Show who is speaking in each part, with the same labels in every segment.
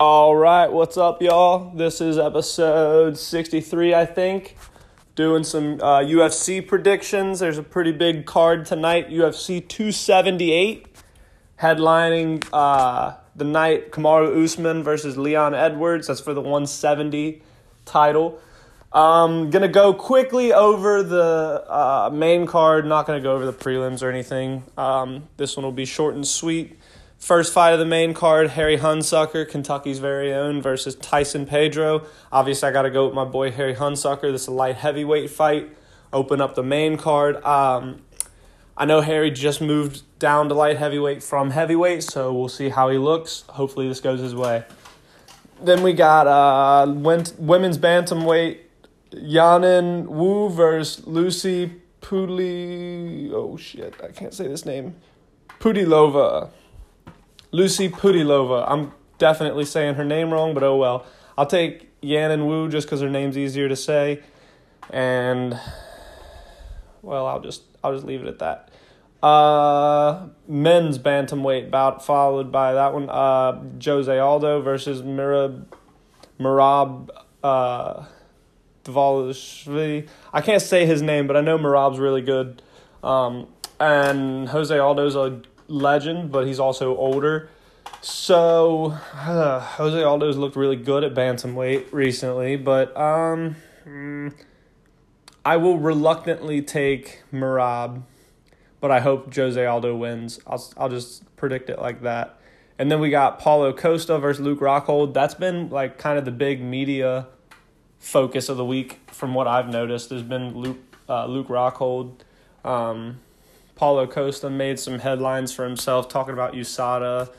Speaker 1: All right, what's up, y'all? This is episode 63, I think. Doing some uh, UFC predictions. There's a pretty big card tonight UFC 278, headlining uh, the night Kamaru Usman versus Leon Edwards. That's for the 170 title. Um, gonna go quickly over the uh, main card. Not gonna go over the prelims or anything. Um, this one will be short and sweet. First fight of the main card, Harry Hunsucker, Kentucky's very own, versus Tyson Pedro. Obviously, I got to go with my boy Harry Hunsucker. This is a light heavyweight fight. Open up the main card. Um, I know Harry just moved down to light heavyweight from heavyweight, so we'll see how he looks. Hopefully, this goes his way. Then we got uh, women's bantamweight, Yanan Wu versus Lucy Pudli. Oh shit, I can't say this name. Pudilova. Lucy Pudilova. I'm definitely saying her name wrong, but oh well. I'll take Yanan Wu just because her name's easier to say, and well, I'll just I'll just leave it at that. Uh, men's bantamweight bout followed by that one. Uh, Jose Aldo versus Merab Merab uh, Dvalishvili. I can't say his name, but I know Merab's really good. Um, and Jose Aldo's a legend, but he's also older. So uh, Jose Aldo's looked really good at bantamweight recently, but um, mm, I will reluctantly take Merab, but I hope Jose Aldo wins. I'll I'll just predict it like that. And then we got Paulo Costa versus Luke Rockhold. That's been like kind of the big media focus of the week, from what I've noticed. There's been Luke uh, Luke Rockhold. Um, Paulo Costa made some headlines for himself talking about USADA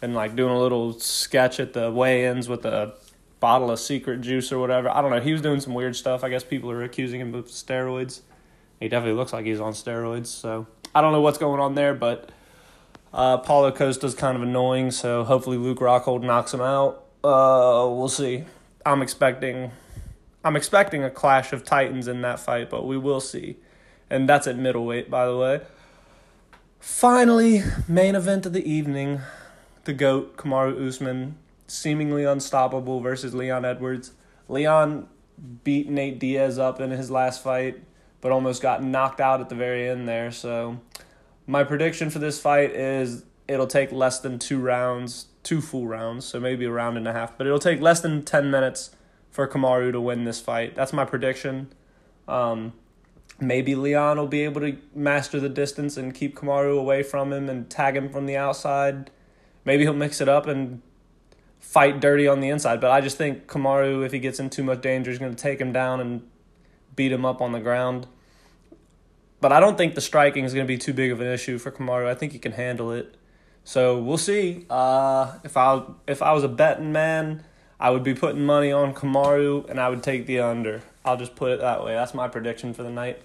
Speaker 1: and like doing a little sketch at the weigh-ins with a bottle of secret juice or whatever. I don't know. He was doing some weird stuff. I guess people are accusing him of steroids. He definitely looks like he's on steroids. So I don't know what's going on there, but uh, Paulo Costa's kind of annoying. So hopefully Luke Rockhold knocks him out. Uh, we'll see. I'm expecting, I'm expecting a clash of titans in that fight, but we will see. And that's at middleweight, by the way. Finally, main event of the evening the GOAT, Kamaru Usman, seemingly unstoppable versus Leon Edwards. Leon beat Nate Diaz up in his last fight, but almost got knocked out at the very end there. So, my prediction for this fight is it'll take less than two rounds, two full rounds, so maybe a round and a half, but it'll take less than 10 minutes for Kamaru to win this fight. That's my prediction. Um, maybe Leon will be able to master the distance and keep Kamaru away from him and tag him from the outside. Maybe he'll mix it up and fight dirty on the inside. But I just think Kamaru, if he gets in too much danger, is going to take him down and beat him up on the ground. But I don't think the striking is going to be too big of an issue for Kamaru. I think he can handle it. So we'll see. Uh, if I if I was a betting man, I would be putting money on Kamaru, and I would take the under. I'll just put it that way. That's my prediction for the night.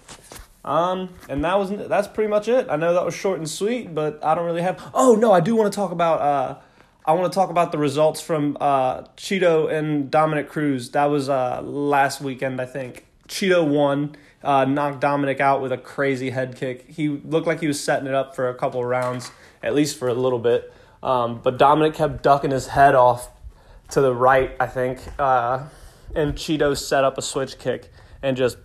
Speaker 1: Um, and that was that's pretty much it. I know that was short and sweet, but I don't really have. Oh no, I do want to talk about. Uh, I want to talk about the results from uh, Chito and Dominic Cruz. That was uh, last weekend, I think. Chito won, uh, knocked Dominic out with a crazy head kick. He looked like he was setting it up for a couple rounds, at least for a little bit. Um, but Dominic kept ducking his head off to the right, I think. Uh, and Chito set up a switch kick and just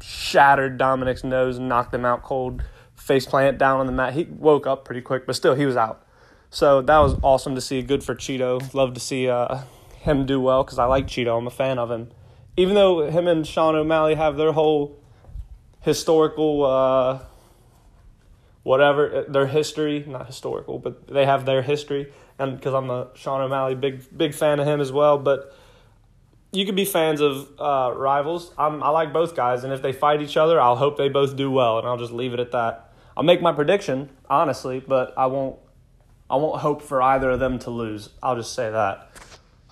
Speaker 1: shattered Dominic's nose knocked him out cold. Face plant down on the mat. He woke up pretty quick, but still he was out. So that was awesome to see. Good for Chito. Love to see uh, him do well because I like Chito. I'm a fan of him. Even though him and Sean O'Malley have their whole historical uh, whatever their history, not historical, but they have their history. And because I'm a Sean O'Malley big big fan of him as well, but you can be fans of uh, rivals. I'm, I like both guys, and if they fight each other, I'll hope they both do well, and I'll just leave it at that. I'll make my prediction honestly, but I won't. I won't hope for either of them to lose. I'll just say that.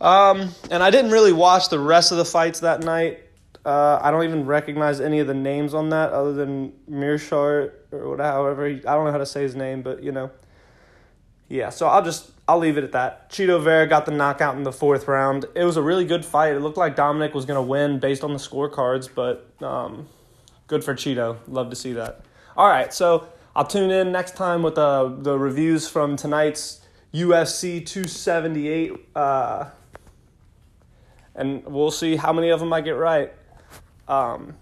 Speaker 1: Um, and I didn't really watch the rest of the fights that night. Uh, I don't even recognize any of the names on that other than Meerschaert or whatever. However, I don't know how to say his name, but you know. Yeah, so I'll just I'll leave it at that. Chito Vera got the knockout in the fourth round. It was a really good fight. It looked like Dominic was to win based on the scorecards, but um, good for Chito. Love to see that. All right, so I'll tune in next time with uh, the reviews from tonight's UFC 278. Uh, and we'll see how many of them I get right. Um,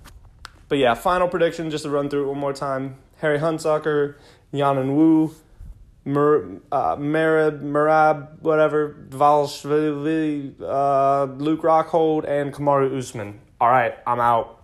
Speaker 1: but yeah, final prediction, just to run through it one more time. Harry Hunsucker, Yanan Wu, Mer, uh, Merab, whatever, Valshvili, uh, Luke Rockhold, and Kamaru Usman. All right, I'm out.